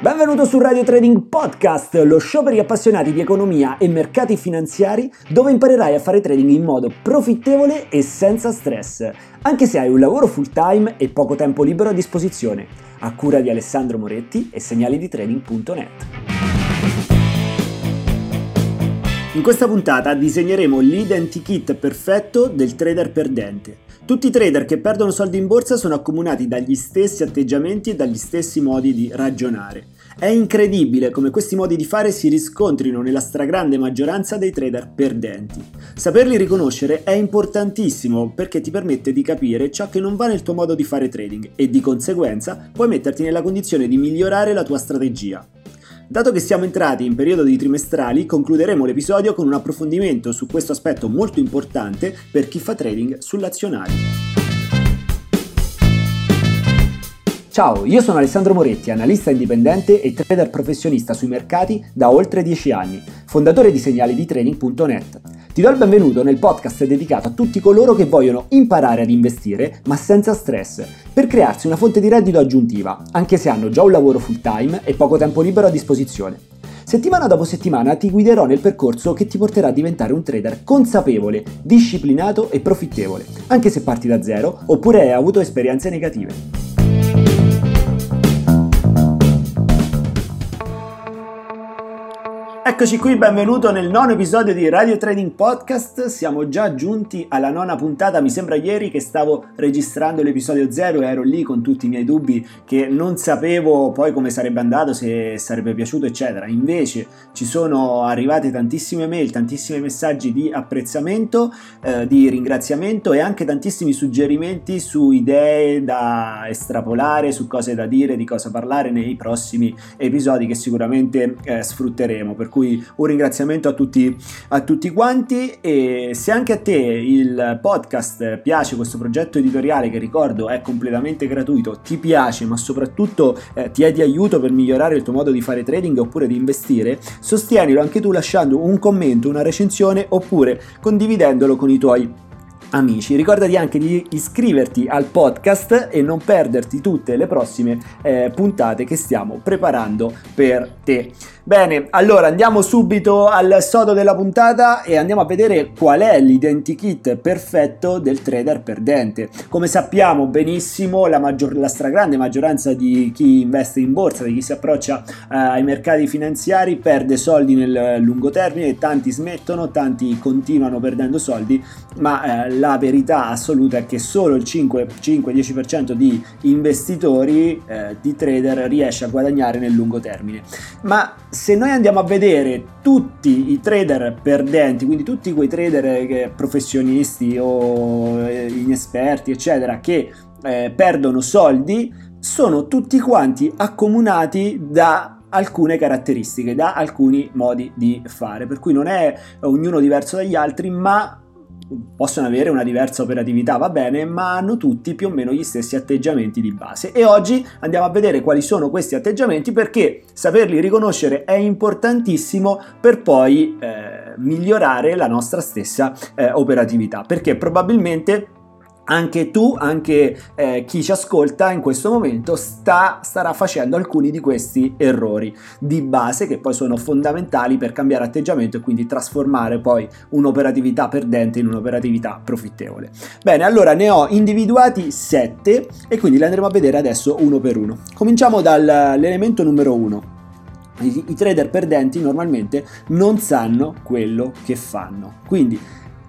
Benvenuto su Radio Trading Podcast, lo show per gli appassionati di economia e mercati finanziari, dove imparerai a fare trading in modo profittevole e senza stress, anche se hai un lavoro full time e poco tempo libero a disposizione. A cura di Alessandro Moretti e segnaliditrading.net. In questa puntata disegneremo l'identikit perfetto del trader perdente. Tutti i trader che perdono soldi in borsa sono accomunati dagli stessi atteggiamenti e dagli stessi modi di ragionare. È incredibile come questi modi di fare si riscontrino nella stragrande maggioranza dei trader perdenti. Saperli riconoscere è importantissimo perché ti permette di capire ciò che non va nel tuo modo di fare trading e di conseguenza puoi metterti nella condizione di migliorare la tua strategia. Dato che siamo entrati in periodo di trimestrali, concluderemo l'episodio con un approfondimento su questo aspetto molto importante per chi fa trading sull'azionario. Ciao, io sono Alessandro Moretti, analista indipendente e trader professionista sui mercati da oltre 10 anni, fondatore di segnali di trading.net. Ti do il benvenuto nel podcast dedicato a tutti coloro che vogliono imparare ad investire ma senza stress, per crearsi una fonte di reddito aggiuntiva, anche se hanno già un lavoro full time e poco tempo libero a disposizione. Settimana dopo settimana ti guiderò nel percorso che ti porterà a diventare un trader consapevole, disciplinato e profittevole, anche se parti da zero oppure hai avuto esperienze negative. Eccoci qui, benvenuto nel nono episodio di Radio Trading Podcast. Siamo già giunti alla nona puntata. Mi sembra ieri che stavo registrando l'episodio 0 e ero lì con tutti i miei dubbi che non sapevo poi come sarebbe andato, se sarebbe piaciuto, eccetera. Invece ci sono arrivate tantissime mail, tantissimi messaggi di apprezzamento, eh, di ringraziamento e anche tantissimi suggerimenti su idee da estrapolare, su cose da dire, di cosa parlare nei prossimi episodi che sicuramente eh, sfrutteremo. Per cui cui un ringraziamento a tutti, a tutti quanti. E se anche a te il podcast piace, questo progetto editoriale che ricordo è completamente gratuito, ti piace ma soprattutto eh, ti è di aiuto per migliorare il tuo modo di fare trading oppure di investire, sostienilo anche tu lasciando un commento, una recensione oppure condividendolo con i tuoi amici. Ricordati anche di iscriverti al podcast e non perderti tutte le prossime eh, puntate che stiamo preparando per te. Bene, allora andiamo subito al sodo della puntata e andiamo a vedere qual è l'identikit perfetto del trader perdente. Come sappiamo benissimo, la, maggior, la stragrande maggioranza di chi investe in borsa, di chi si approccia uh, ai mercati finanziari, perde soldi nel lungo termine, tanti smettono, tanti continuano perdendo soldi, ma uh, la verità assoluta è che solo il 5-10% di investitori, uh, di trader, riesce a guadagnare nel lungo termine. Ma se noi andiamo a vedere tutti i trader perdenti, quindi tutti quei trader eh, professionisti o eh, inesperti, eccetera, che eh, perdono soldi, sono tutti quanti accomunati da alcune caratteristiche, da alcuni modi di fare, per cui non è ognuno diverso dagli altri, ma possono avere una diversa operatività, va bene, ma hanno tutti più o meno gli stessi atteggiamenti di base. E oggi andiamo a vedere quali sono questi atteggiamenti perché saperli riconoscere è importantissimo per poi eh, migliorare la nostra stessa eh, operatività, perché probabilmente anche tu, anche eh, chi ci ascolta in questo momento sta, starà facendo alcuni di questi errori di base che poi sono fondamentali per cambiare atteggiamento e quindi trasformare poi un'operatività perdente in un'operatività profittevole. Bene, allora ne ho individuati sette e quindi li andremo a vedere adesso uno per uno. Cominciamo dall'elemento numero uno. I, I trader perdenti normalmente non sanno quello che fanno. Quindi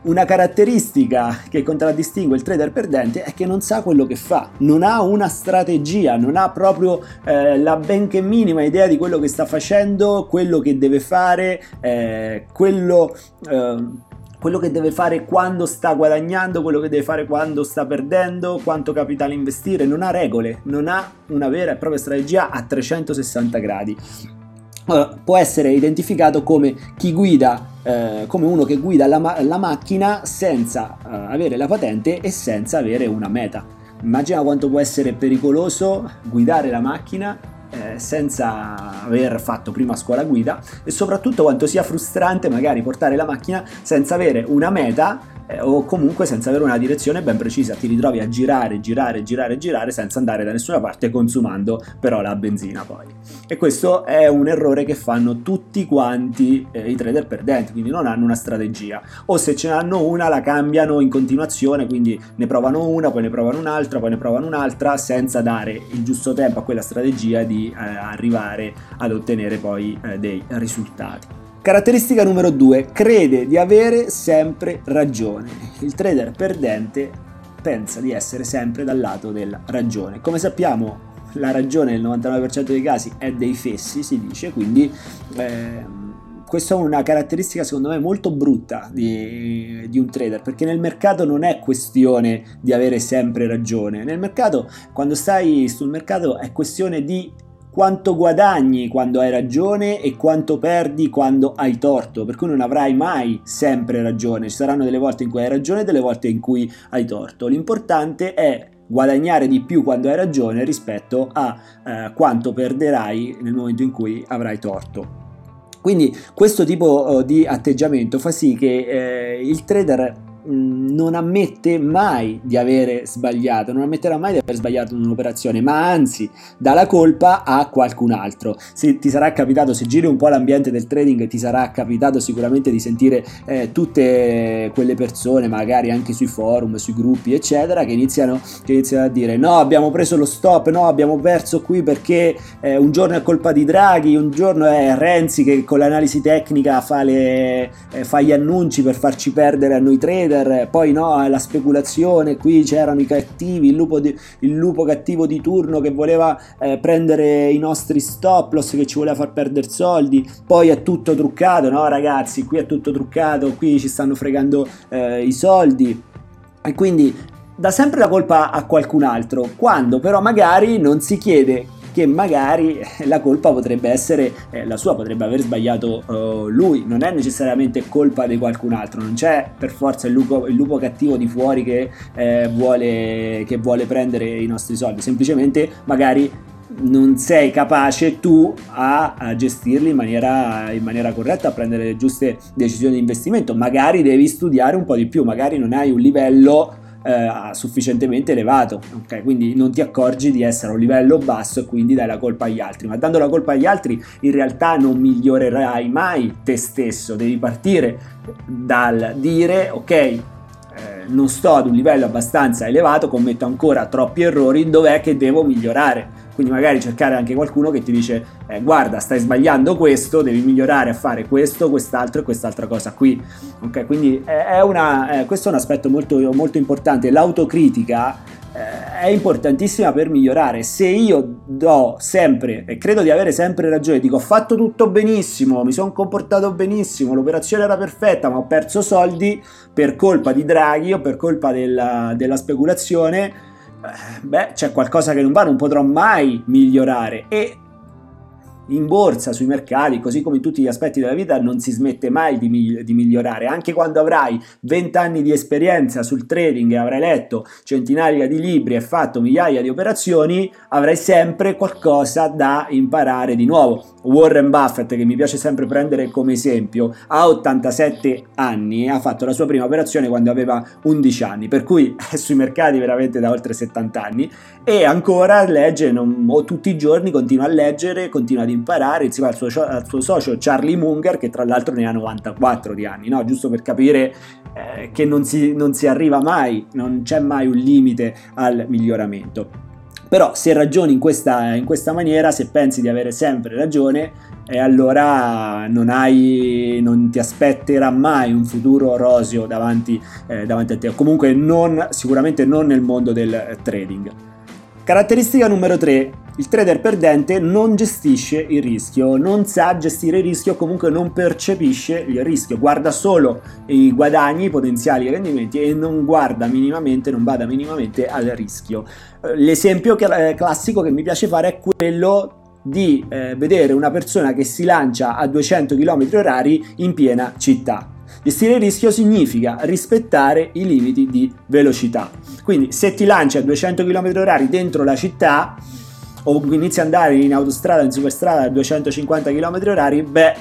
una caratteristica che contraddistingue il trader perdente è che non sa quello che fa, non ha una strategia, non ha proprio eh, la benché minima idea di quello che sta facendo, quello che deve fare, eh, quello... Eh, quello che deve fare quando sta guadagnando, quello che deve fare quando sta perdendo, quanto capitale investire, non ha regole, non ha una vera e propria strategia a 360 gradi. Può essere identificato come chi guida, eh, come uno che guida la, ma- la macchina senza eh, avere la patente e senza avere una meta. Immagina quanto può essere pericoloso guidare la macchina eh, senza aver fatto prima scuola guida e soprattutto quanto sia frustrante magari portare la macchina senza avere una meta eh, o comunque senza avere una direzione ben precisa, ti ritrovi a girare, girare, girare, girare senza andare da nessuna parte consumando però la benzina poi. E questo è un errore che fanno tutti quanti eh, i trader perdenti, quindi non hanno una strategia o se ce n'hanno una la cambiano in continuazione, quindi ne provano una, poi ne provano un'altra, poi ne provano un'altra senza dare il giusto tempo a quella strategia di eh, arrivare ad ottenere poi eh, dei risultati. Caratteristica numero 2. Crede di avere sempre ragione. Il trader perdente pensa di essere sempre dal lato della ragione. Come sappiamo, la ragione nel 99% dei casi è dei fessi, si dice, quindi eh, questa è una caratteristica secondo me molto brutta di, di, un trader, perché nel mercato non è questione di avere sempre ragione. Nel mercato, quando stai sul mercato, è questione di quanto guadagni quando hai ragione e quanto perdi quando hai torto, per cui non avrai mai sempre ragione, ci saranno delle volte in cui hai ragione e delle volte in cui hai torto. L'importante è guadagnare di più quando hai ragione rispetto a eh, quanto perderai nel momento in cui avrai torto. Quindi questo tipo oh, di atteggiamento fa sì che eh, il trader non ammette mai di avere sbagliato, non ammetterà mai di aver sbagliato un'operazione, ma anzi dà la colpa a qualcun altro. Se ti sarà capitato, se giri un po' l'ambiente del trading, ti sarà capitato sicuramente di sentire eh, tutte quelle persone, magari anche sui forum, sui gruppi, eccetera, che iniziano, che iniziano a dire no, abbiamo preso lo stop, no, abbiamo perso qui perché eh, un giorno è colpa di Draghi, un giorno è Renzi che con l'analisi tecnica fa, le, eh, fa gli annunci per farci perdere a noi trader trader, poi no, la speculazione, qui c'erano i cattivi, il lupo, di, il lupo cattivo di turno che voleva eh, prendere i nostri stop loss, che ci voleva far perdere soldi, poi è tutto truccato, no ragazzi, qui è tutto truccato, qui ci stanno fregando eh, i soldi. E quindi dà sempre la colpa a qualcun altro, quando però magari non si chiede che magari la colpa potrebbe essere eh, la sua, potrebbe aver sbagliato uh, lui, non è necessariamente colpa di qualcun altro, non c'è per forza il lupo, il lupo cattivo di fuori che, eh, vuole, che vuole prendere i nostri soldi, semplicemente magari non sei capace tu a, a gestirli in maniera, in maniera, corretta, a prendere le giuste decisioni di investimento. Magari devi studiare un po' di più, magari non hai un livello eh, sufficientemente elevato, ok? Quindi non ti accorgi di essere a un livello basso e quindi dai la colpa agli altri, ma dando la colpa agli altri in realtà non migliorerai mai te stesso, devi partire dal dire ok, eh, non sto ad un livello abbastanza elevato, commetto ancora troppi errori, dov'è che devo migliorare? Quindi magari cercare anche qualcuno che ti dice eh, guarda stai sbagliando questo, devi migliorare a fare questo, quest'altro e quest'altra cosa qui. Ok, quindi è una, eh, questo è un aspetto molto, molto importante. L'autocritica eh, è importantissima per migliorare. Se io do sempre, e credo di avere sempre ragione, dico ho fatto tutto benissimo, mi sono comportato benissimo, l'operazione era perfetta, ma ho perso soldi per colpa di Draghi o per colpa della, della speculazione beh, c'è qualcosa che non va, non potrò mai migliorare. E in borsa, sui mercati, così come in tutti gli aspetti della vita, non si smette mai di, migli- di migliorare. Anche quando avrai 20 anni di esperienza sul trading e avrai letto centinaia di libri e fatto migliaia di operazioni, avrai sempre qualcosa da imparare di nuovo. Warren Buffett, che mi piace sempre prendere come esempio, ha 87 anni e ha fatto la sua prima operazione quando aveva 11 anni, per cui è sui mercati veramente da oltre 70 anni e ancora legge, non, o tutti i giorni continua a leggere, continua ad imparare imparare insieme al suo, al suo, socio Charlie Munger che tra l'altro ne ha 94 di anni, no? giusto per capire eh, che non si, non si arriva mai, non c'è mai un limite al miglioramento. Però se ragioni in questa, in questa, maniera, se pensi di avere sempre ragione, eh, allora non, hai, non, ti aspetterà mai un futuro roseo davanti, eh, davanti a te. Comunque non, sicuramente non nel mondo del trading. Caratteristica numero 3, il trader perdente non gestisce il rischio, non sa gestire il rischio, comunque non percepisce il rischio, guarda solo i guadagni, i potenziali rendimenti e non guarda minimamente, non bada minimamente al rischio. Eh, l'esempio eh, classico che mi piace fare è quello di eh, vedere una persona che si lancia a 200 km orari in piena città. Gestire il rischio significa rispettare i limiti di velocità. Quindi se ti lanci a 200 km orari dentro la città o inizi ad andare in autostrada, in superstrada a 250 km orari, beh,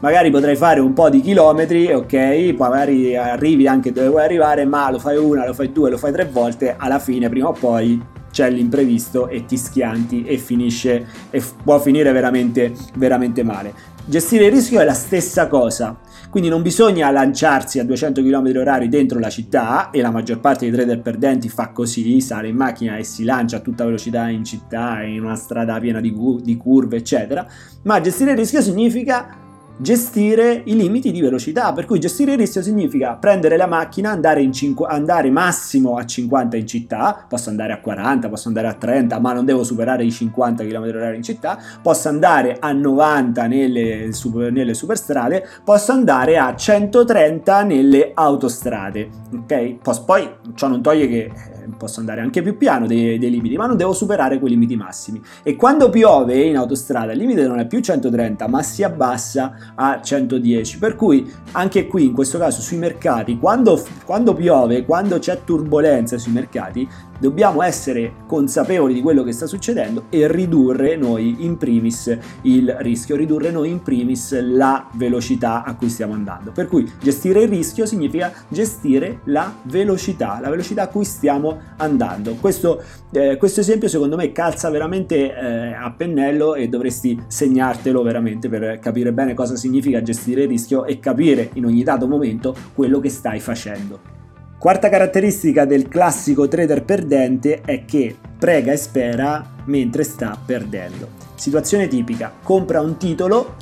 magari potrai fare un po' di chilometri, ok, poi magari arrivi anche dove vuoi arrivare, ma lo fai una, lo fai due, lo fai tre volte, alla fine prima o poi c'è l'imprevisto e ti schianti e finisce e può finire veramente veramente male. Gestire il rischio è la stessa cosa. Quindi non bisogna lanciarsi a 200 km h dentro la città e la maggior parte dei trader perdenti fa così, sale in macchina e si lancia a tutta velocità in città, in una strada piena di, di curve, eccetera. Ma gestire il rischio significa gestire i limiti di velocità, per cui gestire il rischio significa prendere la macchina, andare, cinqu- andare, massimo a 50 in città, posso andare a 40, posso andare a 30, ma non devo superare i 50 km/h in città, posso andare a 90 nelle, super, nelle superstrade, posso andare a 130 nelle autostrade, ok? Poi ciò non toglie che posso andare anche più piano dei, dei, limiti, ma non devo superare quei limiti massimi. E quando piove in autostrada il limite non è più 130, ma si abbassa a 110. Per cui anche qui, in questo caso, sui mercati, quando, quando piove, quando c'è turbolenza sui mercati, dobbiamo essere consapevoli di quello che sta succedendo e ridurre noi in primis il rischio, ridurre noi in primis la velocità a cui stiamo andando. Per cui gestire il rischio significa gestire la velocità, la velocità a cui stiamo andando. Questo, eh, questo esempio secondo me calza veramente eh, a pennello e dovresti segnartelo veramente per capire bene cosa significa gestire il rischio e capire in ogni dato momento quello che stai facendo. Quarta caratteristica del classico trader perdente è che prega e spera mentre sta perdendo. Situazione tipica, compra un titolo,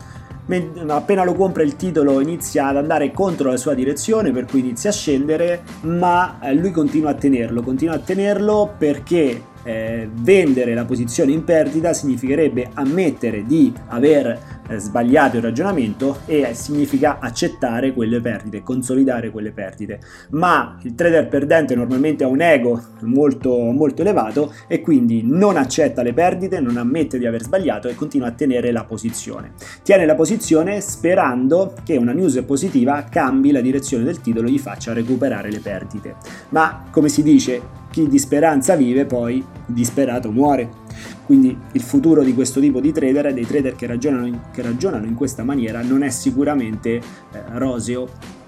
appena lo compra il titolo inizia ad andare contro la sua direzione, per cui inizia a scendere, ma eh, lui continua a tenerlo, continua a tenerlo perché eh, vendere la posizione in perdita significherebbe ammettere di aver eh, sbagliato il ragionamento e significa accettare quelle perdite, consolidare quelle perdite. Ma il trader perdente normalmente ha un ego molto, molto elevato e quindi non accetta le perdite, non ammette di aver sbagliato e continua a tenere la posizione. Tiene la posizione sperando che una news positiva cambi la direzione del titolo e gli faccia recuperare le perdite. Ma come si dice, chi di speranza vive poi disperato muore. Quindi il futuro di questo tipo di trader e dei trader che ragionano in, che ragionano in questa maniera non è sicuramente eh, roseo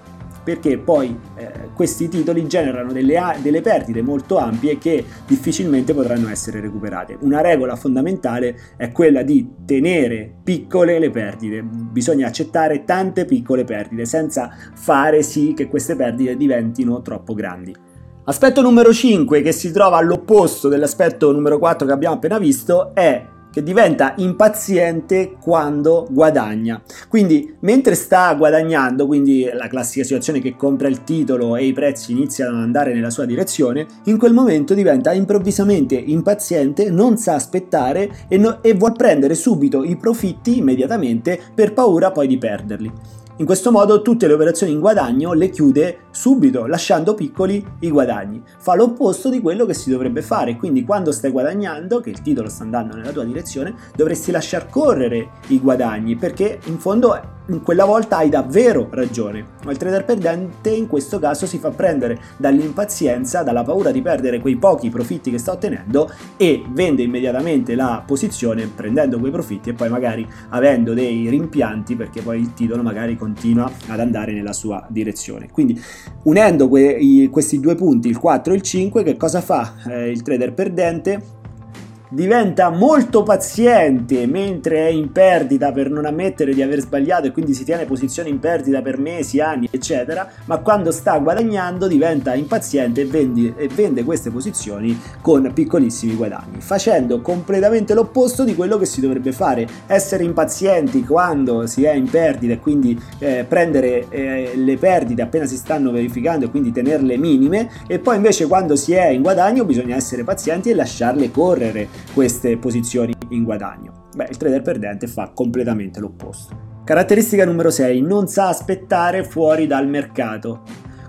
perché poi eh, questi titoli generano delle, delle, perdite molto ampie che difficilmente potranno essere recuperate. Una regola fondamentale è quella di tenere piccole le perdite, bisogna accettare tante piccole perdite senza fare sì che queste perdite diventino troppo grandi. Aspetto numero 5 che si trova all'opposto dell'aspetto numero 4 che abbiamo appena visto è che diventa impaziente quando guadagna. Quindi mentre sta guadagnando, quindi la classica situazione che compra il titolo e i prezzi iniziano ad andare nella sua direzione, in quel momento diventa improvvisamente impaziente, non sa aspettare e, no- e vuol prendere subito i profitti immediatamente per paura poi di perderli. In questo modo tutte le operazioni in guadagno le chiude subito, lasciando piccoli i guadagni. Fa l'opposto di quello che si dovrebbe fare, quindi quando stai guadagnando, che il titolo sta andando nella tua direzione, dovresti lasciar correre i guadagni, perché in fondo in quella volta hai davvero ragione. Ma il trader perdente in questo caso si fa prendere dall'impazienza, dalla paura di perdere quei pochi profitti che sta ottenendo e vende immediatamente la posizione prendendo quei profitti e poi magari avendo dei rimpianti perché poi il titolo magari continua ad andare nella sua direzione. Quindi unendo que- i- questi due punti, il 4 e il 5, che cosa fa eh, il trader perdente? Diventa molto paziente mentre è in perdita per non ammettere di aver sbagliato e quindi si tiene posizione in perdita per mesi, anni, eccetera, ma quando sta guadagnando diventa impaziente e, vendi, e vende queste posizioni con piccolissimi guadagni, facendo completamente l'opposto di quello che si dovrebbe fare, essere impazienti quando si è in perdita e quindi eh, prendere eh, le perdite appena si stanno verificando e quindi tenerle minime e poi invece quando si è in guadagno bisogna essere pazienti e lasciarle correre queste posizioni in guadagno. Beh, il trader perdente fa completamente l'opposto. Caratteristica numero 6, non sa aspettare fuori dal mercato.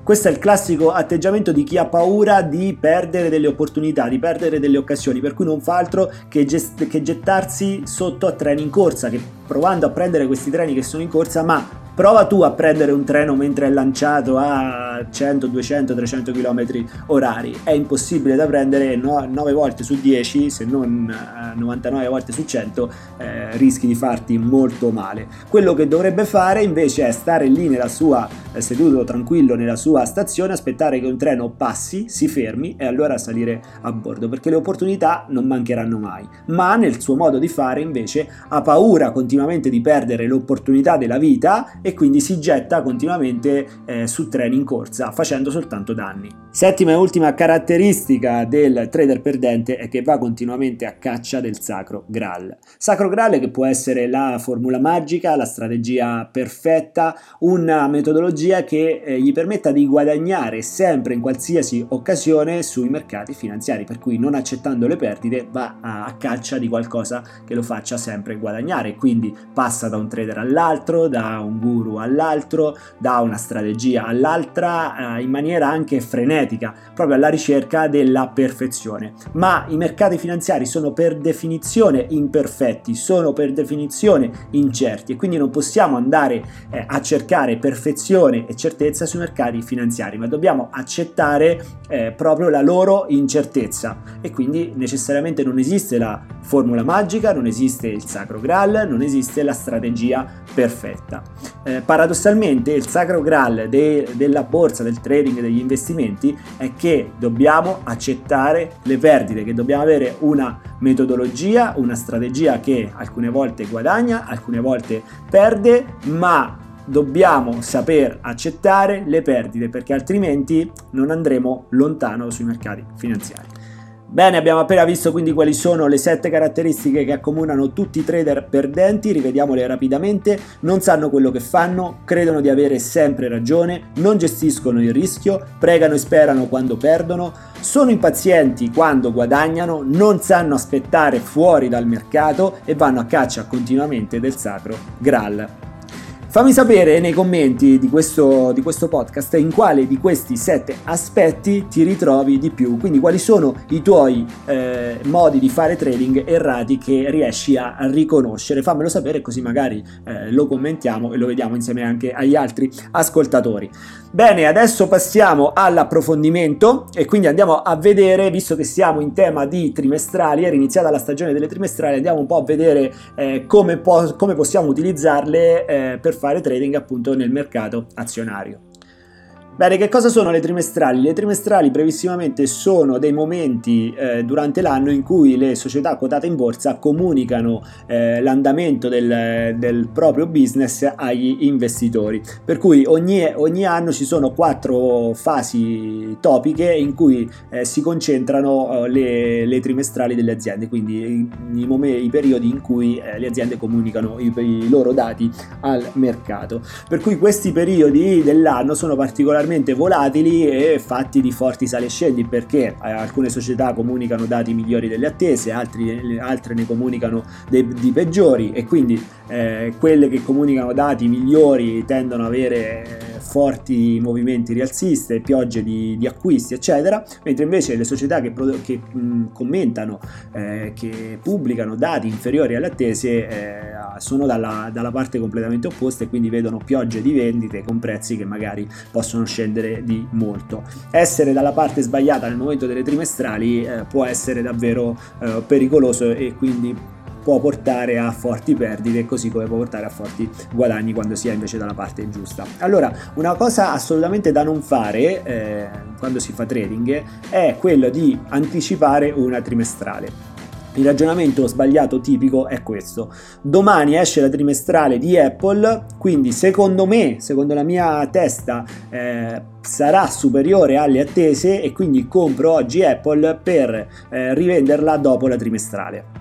Questo è il classico atteggiamento di chi ha paura di perdere delle opportunità, di perdere delle occasioni, per cui non fa altro che, gest- che gettarsi sotto a treni in corsa, che provando a prendere questi treni che sono in corsa, ma Prova tu a prendere un treno mentre è lanciato a 100, 200, 300 km orari. È impossibile da prendere 9 volte su 10, se non 99 eh, volte su 100, eh, rischi di farti molto male. Quello che dovrebbe fare invece è stare lì nella sua, eh, seduto tranquillo nella sua stazione, aspettare che un treno passi, si fermi e allora salire a bordo, perché le opportunità non mancheranno mai. Ma nel suo modo di fare invece ha paura continuamente di perdere l'opportunità della vita e quindi si getta continuamente eh, su treni in corsa facendo soltanto danni. Settima e ultima caratteristica del trader perdente è che va continuamente a caccia del sacro Graal. Sacro Graal che può essere la formula magica, la strategia perfetta, una metodologia che eh, gli permetta di guadagnare sempre in qualsiasi occasione sui mercati finanziari, per cui non accettando le perdite va a caccia di qualcosa che lo faccia sempre guadagnare, quindi passa da un trader all'altro, da un guru all'altro, da una strategia all'altra eh, in maniera anche frenetica, proprio alla ricerca della perfezione. Ma i mercati finanziari sono per definizione imperfetti, sono per definizione incerti e quindi non possiamo andare eh, a cercare perfezione e certezza sui mercati finanziari, ma dobbiamo accettare eh, proprio la loro incertezza e quindi necessariamente non esiste la formula magica, non esiste il sacro graal, non esiste la strategia perfetta. Eh, paradossalmente il sacro graal de- della borsa, del trading, degli investimenti è che dobbiamo accettare le perdite, che dobbiamo avere una metodologia, una strategia che alcune volte guadagna, alcune volte perde, ma dobbiamo saper accettare le perdite perché altrimenti non andremo lontano sui mercati finanziari. Bene, abbiamo appena visto quindi quali sono le sette caratteristiche che accomunano tutti i trader perdenti, rivediamole rapidamente, non sanno quello che fanno, credono di avere sempre ragione, non gestiscono il rischio, pregano e sperano quando perdono, sono impazienti quando guadagnano, non sanno aspettare fuori dal mercato e vanno a caccia continuamente del sacro Graal. Fammi sapere nei commenti di questo, di questo, podcast in quale di questi sette aspetti ti ritrovi di più, quindi quali sono i tuoi eh, modi di fare trading errati che riesci a riconoscere. Fammelo sapere così magari eh, lo commentiamo e lo vediamo insieme anche agli altri ascoltatori. Bene, adesso passiamo all'approfondimento e quindi andiamo a vedere, visto che siamo in tema di trimestrali, era iniziata la stagione delle trimestrali, andiamo un po' a vedere eh, come, po- come, possiamo utilizzarle eh, per fare trading appunto nel mercato azionario. Bene, che cosa sono le trimestrali? Le trimestrali brevissimamente sono dei momenti eh, durante l'anno in cui le società quotate in borsa comunicano eh, l'andamento del, del, proprio business agli investitori. Per cui ogni, ogni, anno ci sono quattro fasi topiche in cui eh, si concentrano eh, le, le, trimestrali delle aziende, quindi i, i, i periodi in cui eh, le aziende comunicano i, i loro dati al mercato. Per cui questi periodi dell'anno sono particolarmente particolarmente volatili e fatti di forti sali e scendi perché eh, alcune società comunicano dati migliori delle attese, altri, altre ne comunicano dei, di peggiori e quindi eh, quelle che comunicano dati migliori tendono ad avere forti movimenti rialziste, piogge di, di, acquisti, eccetera, mentre invece le società che, che mh, commentano, eh, che pubblicano dati inferiori alle attese, eh, sono dalla, dalla, parte completamente opposta e quindi vedono piogge di vendite con prezzi che magari possono scendere di molto. Essere dalla parte sbagliata nel momento delle trimestrali eh, può essere davvero eh, pericoloso e quindi può portare a forti perdite così come può portare a forti guadagni quando si è invece dalla parte giusta. Allora, una cosa assolutamente da non fare eh, quando si fa trading è quello di anticipare una trimestrale. Il ragionamento sbagliato tipico è questo. Domani esce la trimestrale di Apple, quindi secondo me, secondo la mia testa, eh, sarà superiore alle attese e quindi compro oggi Apple per eh, rivenderla dopo la trimestrale.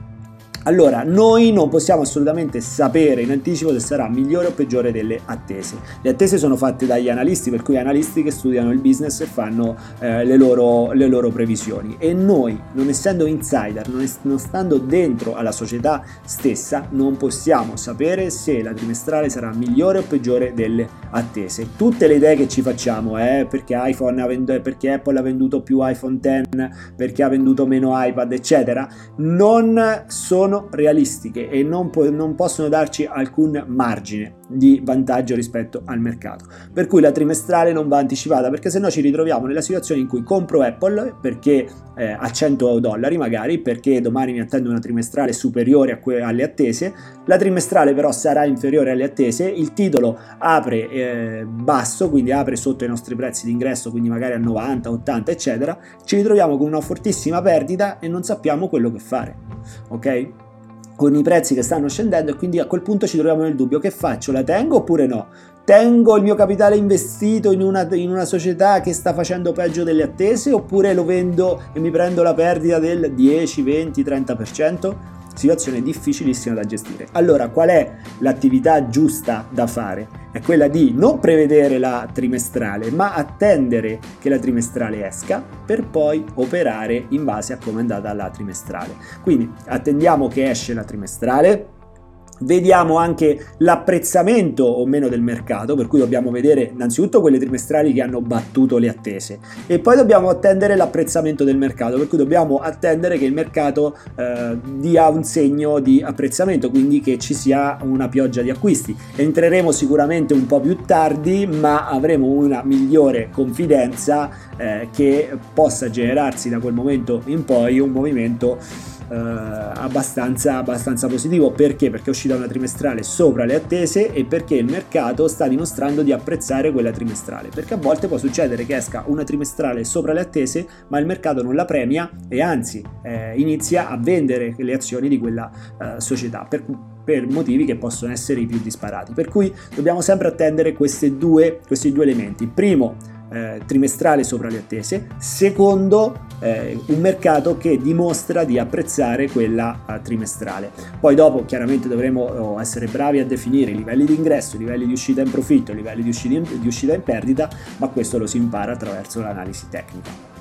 Allora, noi non possiamo assolutamente sapere in anticipo se sarà migliore o peggiore delle attese. Le attese sono fatte dagli analisti, per cui analisti che studiano il business e fanno eh, le, loro, le, loro, previsioni. E noi, non essendo insider, non, es- non stando dentro alla società stessa, non possiamo sapere se la trimestrale sarà migliore o peggiore delle attese. Tutte le idee che ci facciamo, eh, perché, venduto, perché Apple ha venduto più iPhone X, perché ha venduto meno iPad, eccetera, non sono sono realistiche e non, po- non possono darci alcun margine di vantaggio rispetto al mercato. Per cui la trimestrale non va anticipata perché se no ci ritroviamo nella situazione in cui compro Apple perché eh, a 100 dollari magari perché domani mi attendo una trimestrale superiore que- alle attese, la trimestrale però sarà inferiore alle attese, il titolo apre eh, basso, quindi apre sotto i nostri prezzi di ingresso, quindi magari a 90, 80 eccetera, ci ritroviamo con una fortissima perdita e non sappiamo quello che fare. Ok? Con i prezzi che stanno scendendo e quindi a quel punto ci troviamo nel dubbio che faccio, la tengo oppure no? Tengo il mio capitale investito in una, in una, società che sta facendo peggio delle attese oppure lo vendo e mi prendo la perdita del 10, 20, 30%? Situazione difficilissima da gestire. Allora, qual è l'attività giusta da fare? È quella di non prevedere la trimestrale, ma attendere che la trimestrale esca per poi operare in base a come è andata la trimestrale. Quindi attendiamo che esce la trimestrale, Vediamo anche l'apprezzamento o meno del mercato, per cui dobbiamo vedere innanzitutto quelle trimestrali che hanno battuto le attese e poi dobbiamo attendere l'apprezzamento del mercato, per cui dobbiamo attendere che il mercato eh, dia un segno di apprezzamento, quindi che ci sia una pioggia di acquisti. Entreremo sicuramente un po' più tardi, ma avremo una migliore confidenza eh, che possa generarsi da quel momento in poi un movimento eh, abbastanza, abbastanza positivo. Perché? Perché è uscita una trimestrale sopra le attese e perché il mercato sta dimostrando di apprezzare quella trimestrale. Perché a volte può succedere che esca una trimestrale sopra le attese, ma il mercato non la premia e anzi eh, inizia a vendere le azioni di quella eh, società. Per, per motivi che possono essere i più disparati. Per cui dobbiamo sempre attendere due, questi due elementi. Primo, eh, trimestrale sopra le attese, secondo eh, un mercato che dimostra di apprezzare quella uh, trimestrale. Poi dopo chiaramente dovremo oh, essere bravi a definire i livelli di ingresso, i livelli di uscita in profitto, i livelli di uscita in, di uscita in perdita, ma questo lo si impara attraverso l'analisi tecnica.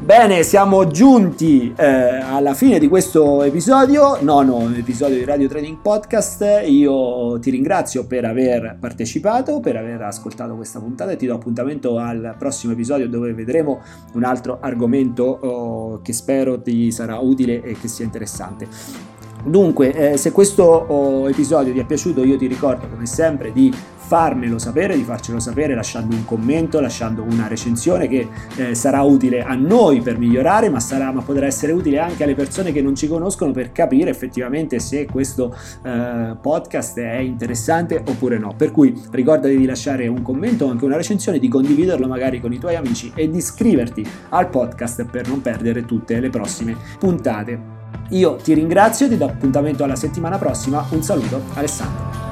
Bene, siamo giunti eh, alla fine di questo episodio, nono episodio di Radio Trading Podcast. Io ti ringrazio per aver partecipato, per aver ascoltato questa puntata e ti do appuntamento al prossimo episodio dove vedremo un altro argomento oh, che spero ti sarà utile e che sia interessante. Dunque, eh, se questo oh, episodio ti è piaciuto, io ti ricordo come sempre di farmelo sapere, di farcelo sapere lasciando un commento, lasciando una recensione che eh, sarà utile a noi per migliorare, ma, sarà, ma, potrà essere utile anche alle persone che non ci conoscono per capire effettivamente se questo eh, podcast è interessante oppure no. Per cui ricordati di lasciare un commento o anche una recensione, di condividerlo magari con i tuoi amici e di iscriverti al podcast per non perdere tutte le prossime puntate. Io ti ringrazio ti do appuntamento alla settimana prossima. Un saluto, Alessandro.